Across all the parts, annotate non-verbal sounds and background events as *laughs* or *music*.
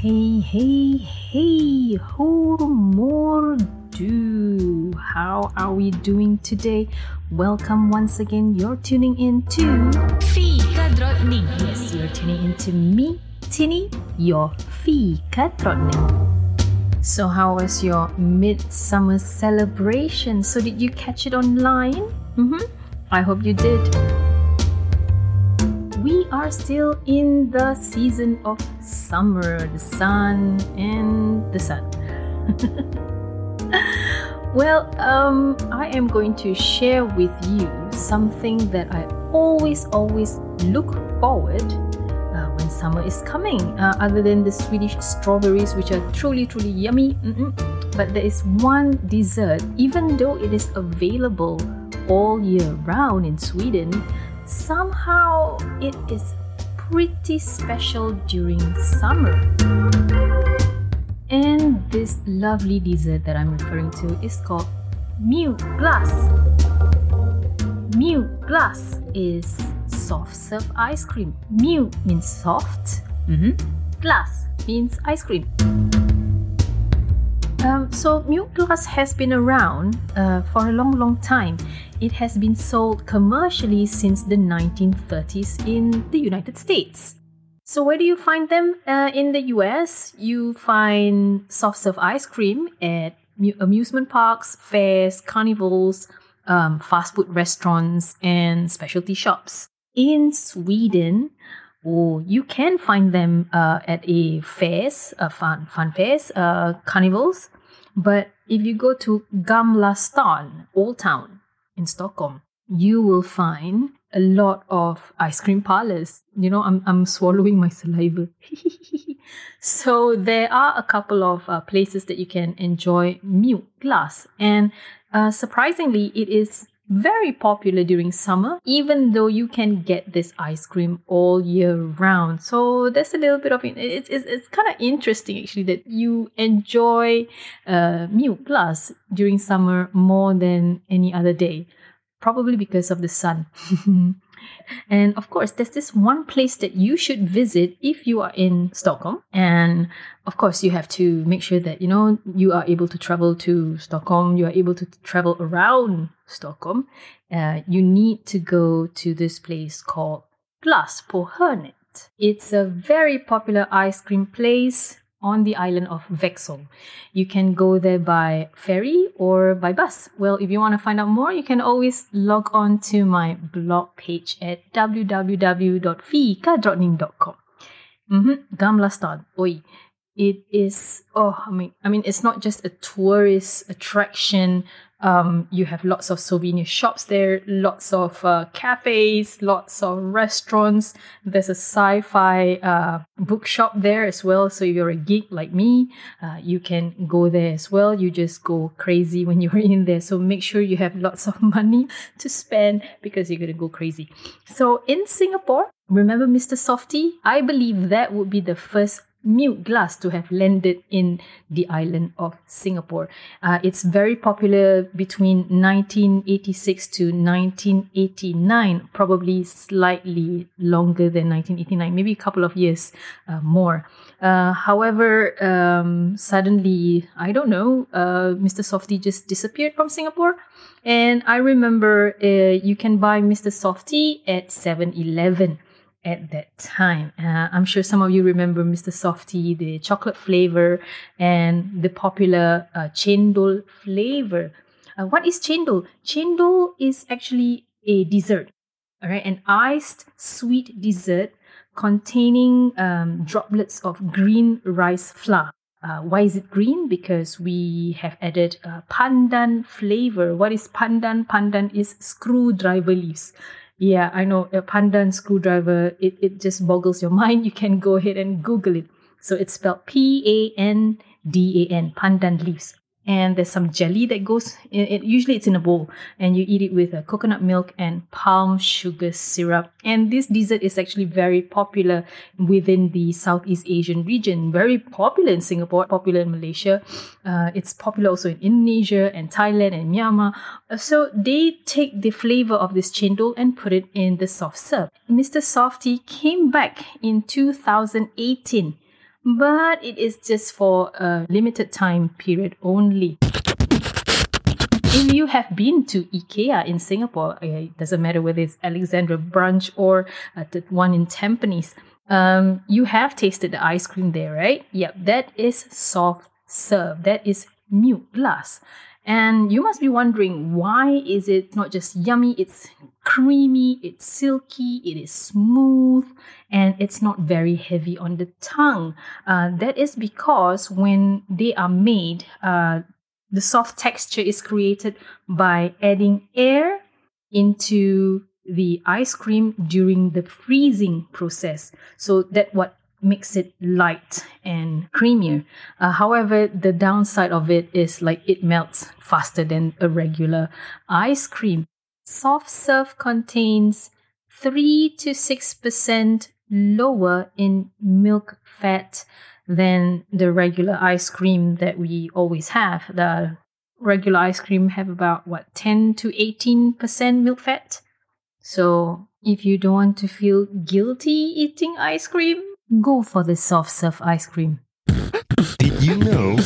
Hey, hey, hey, more do? How are we doing today? Welcome once again. You're tuning in to Fika Drottning. Yes, you're tuning in to me, Tini, your Fika Drottning. So, how was your midsummer celebration? So, did you catch it online? Mm-hmm. I hope you did are still in the season of summer, the sun and the sun. *laughs* well, um, I am going to share with you something that I always, always look forward uh, when summer is coming. Uh, other than the Swedish strawberries, which are truly, truly yummy, Mm-mm. but there is one dessert, even though it is available all year round in Sweden somehow it is pretty special during summer. And this lovely dessert that I'm referring to is called Mew Glass. Mew glass is soft serve ice cream. Mew means soft. Mm-hmm. Glass means ice cream. Um, so glass has been around uh, for a long, long time. It has been sold commercially since the 1930s in the United States. So where do you find them uh, in the US? You find soft serve ice cream at amusement parks, fairs, carnivals, um, fast food restaurants, and specialty shops. In Sweden, or you can find them uh, at a fairs, uh, fun fun fairs, uh, carnivals. But if you go to Gamla stan, Old Town in Stockholm, you will find a lot of ice cream parlors. You know, I'm I'm swallowing my saliva. *laughs* so there are a couple of uh, places that you can enjoy Mjukglass, and uh, surprisingly, it is very popular during summer, even though you can get this ice cream all year round. So there's a little bit of it. It's, it's, it's kind of interesting actually that you enjoy uh, Mjukglass during summer more than any other day, probably because of the sun. *laughs* And of course, there's this one place that you should visit if you are in Stockholm. And of course, you have to make sure that, you know, you are able to travel to Stockholm, you are able to travel around Stockholm. Uh, you need to go to this place called Glass på Hörnet. It's a very popular ice cream place on the island of Vexel. You can go there by ferry or by bus. Well, if you want to find out more, you can always log on to my blog page at www.fikadrottning.com. Mm-hmm. Gamla stan. Oi. It is oh I mean I mean it's not just a tourist attraction um, you have lots of souvenir shops there, lots of uh, cafes, lots of restaurants. There's a sci fi uh, bookshop there as well. So if you're a geek like me, uh, you can go there as well. You just go crazy *laughs* when you're in there. So make sure you have lots of *laughs* money to spend because you're going to go crazy. So in Singapore, remember Mr. Softee? I believe that would be the first Mjukglass to have landed in the island of Singapore. Uh, it's very popular between 1986 to 1989, probably slightly longer than 1989, maybe a couple of years uh, more. Uh, however, um, suddenly, I don't know, uh, Mr. Softee just disappeared from Singapore. And I remember uh, you can buy Mr. Softee at 7 Eleven at that time. Uh, I'm sure some of you remember Mr. Softee, the chocolate flavor, and the popular uh, chendol flavor. Uh, what is chendol? Chendol is actually a dessert, all right, an iced sweet dessert containing um, droplets of green rice flour. Uh, why is it green? Because we have added uh, pandan flavor. What is pandan? Pandan is screwdriver leaves. Yeah, I know a pandan screwdriver. It it just boggles your *laughs* mind. You can go ahead and Google it. So it's spelled P A N D A N, pandan leaves and there's some jelly that goes it usually it's in a bowl. And you eat it with a coconut milk and palm sugar syrup. And this dessert is actually very popular within the southeast asian region. Very popular in singapore popular in malaysia. Uh, it's popular also in indonesia and thailand and myanmar. Uh, so they take the flavor of this chendol and put it in the soft serve. Mr Softee came back in 2018 but it is just for a limited time period only. If you have been to IKEA in Singapore, eh, it doesn't matter whether it's Alexandra Branch or uh, the one in Tampines, um, you have tasted the ice cream there, right? Yep, that is soft serve. That is Mjukglass. And you must be wondering why is it not just yummy, it's creamy, it's silky, it is smooth, and it's not very heavy on the tongue. Uh, that is because when they are made, uh, the soft texture is created by adding air into the ice cream during the freezing process. So that what makes it light and creamier. Uh, however, the downside of it is like it melts faster than a regular ice cream. Soft serve contains 3 to 6% lower in milk fat than the regular ice cream that we always have. The regular ice cream have about what 10 to 18% milk fat. So if you don't want to feel guilty eating ice cream, go for the soft serve ice cream. Did you know?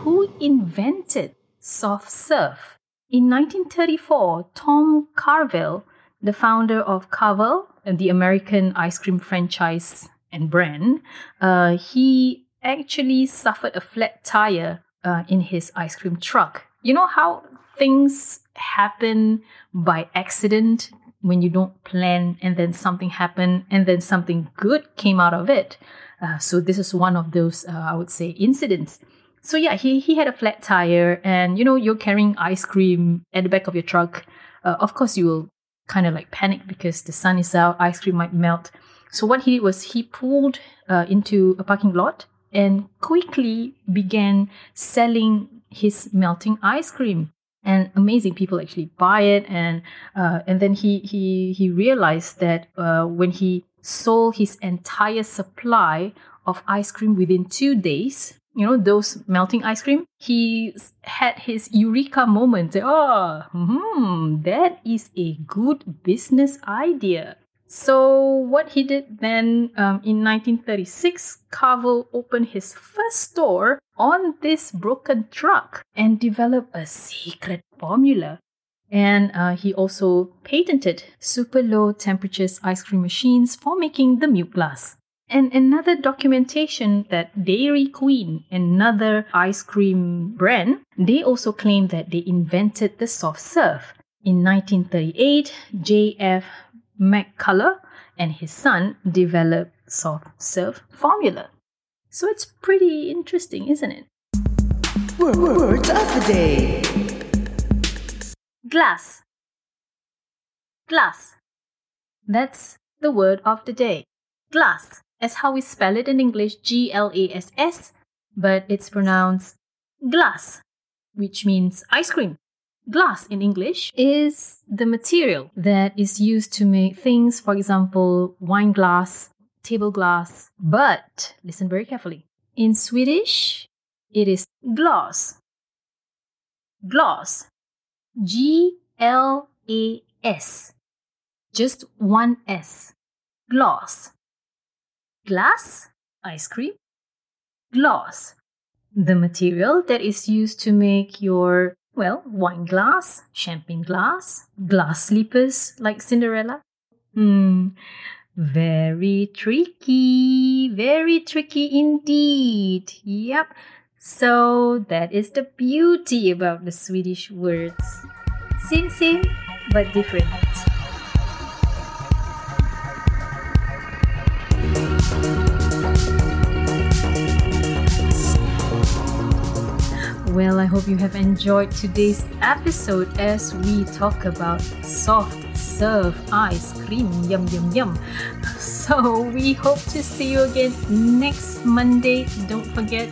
Who invented soft serve? In 1934, Tom Carvel, the founder of Carvel, the American ice cream franchise and brand, uh, he actually suffered a flat tire uh, in his ice cream truck. You know how things happen by accident when you don't plan and then something happened and then something good came out of it. Uh, so this is one of those, uh, I would say, incidents. So yeah, he, he had a flat tire and, you know, you're carrying ice cream at the back of your truck. Uh, of course, you will kind of like panic because the sun is out, ice cream might melt. So what he did was he pulled uh, into a parking lot and quickly began selling his melting ice cream and amazing people actually buy it and uh, and then he he he realized that uh, when he sold his entire supply of ice cream within two days you know those melting ice cream he had his eureka moment oh hmm, that is a good business idea so, what he did then um, in 1936, Carvel opened his first store on this broken truck and developed a secret formula. And uh, he also patented super low temperatures ice cream machines for making the Mjukglass. And another documentation that Dairy Queen, another ice cream brand, they also claim that they invented the soft serve. In 1938, J.F. McCullough and his son developed soft serve formula. So it's pretty interesting, isn't it? Words of the day. Glass. Glass. That's the word of the day. Glass, as how we spell it in English, G L A S S, but it's pronounced glass, which means ice cream. Glass in English is the material that is used to make things, for example, wine glass, table glass. But listen very carefully. In Swedish, it is glass. Glass. G L A S. Just one S. Glass. Glass, ice cream. Glass. The material that is used to make your well, wine glass, champagne glass, glass slippers like Cinderella. Hmm, very tricky, very tricky indeed. Yep. So that is the beauty about the Swedish words. Same, same, but different. Well, I hope you have enjoyed today's episode as we talk about soft serve ice cream. Yum, yum, yum. So, we hope to see you again next Monday. Don't forget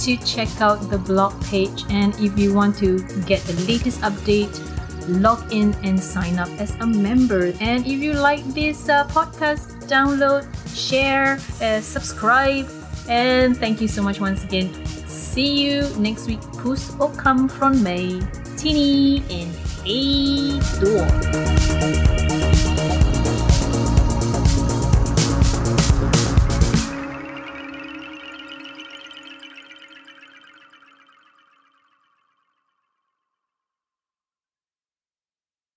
to check out the blog page. And if you want to get the latest update, log in and sign up as a member. And if you like this uh, podcast, download, share, uh, subscribe. And thank you so much once again See you next week. Puss och come from mig, Tini and Hej då!